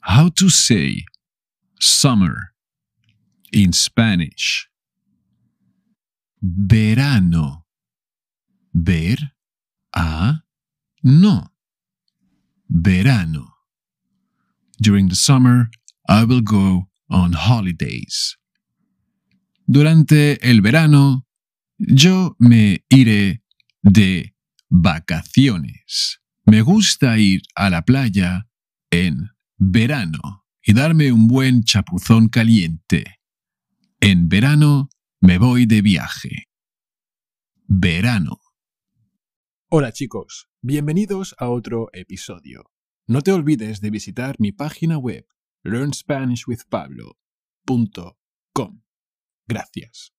How to say summer in Spanish. Verano. Ver a no. Verano. During the summer, I will go on holidays. Durante el verano, yo me iré de vacaciones. Me gusta ir a la playa en verano y darme un buen chapuzón caliente. En verano me voy de viaje. Verano. Hola chicos, bienvenidos a otro episodio. No te olvides de visitar mi página web learnspanishwithpablo.com. Gracias.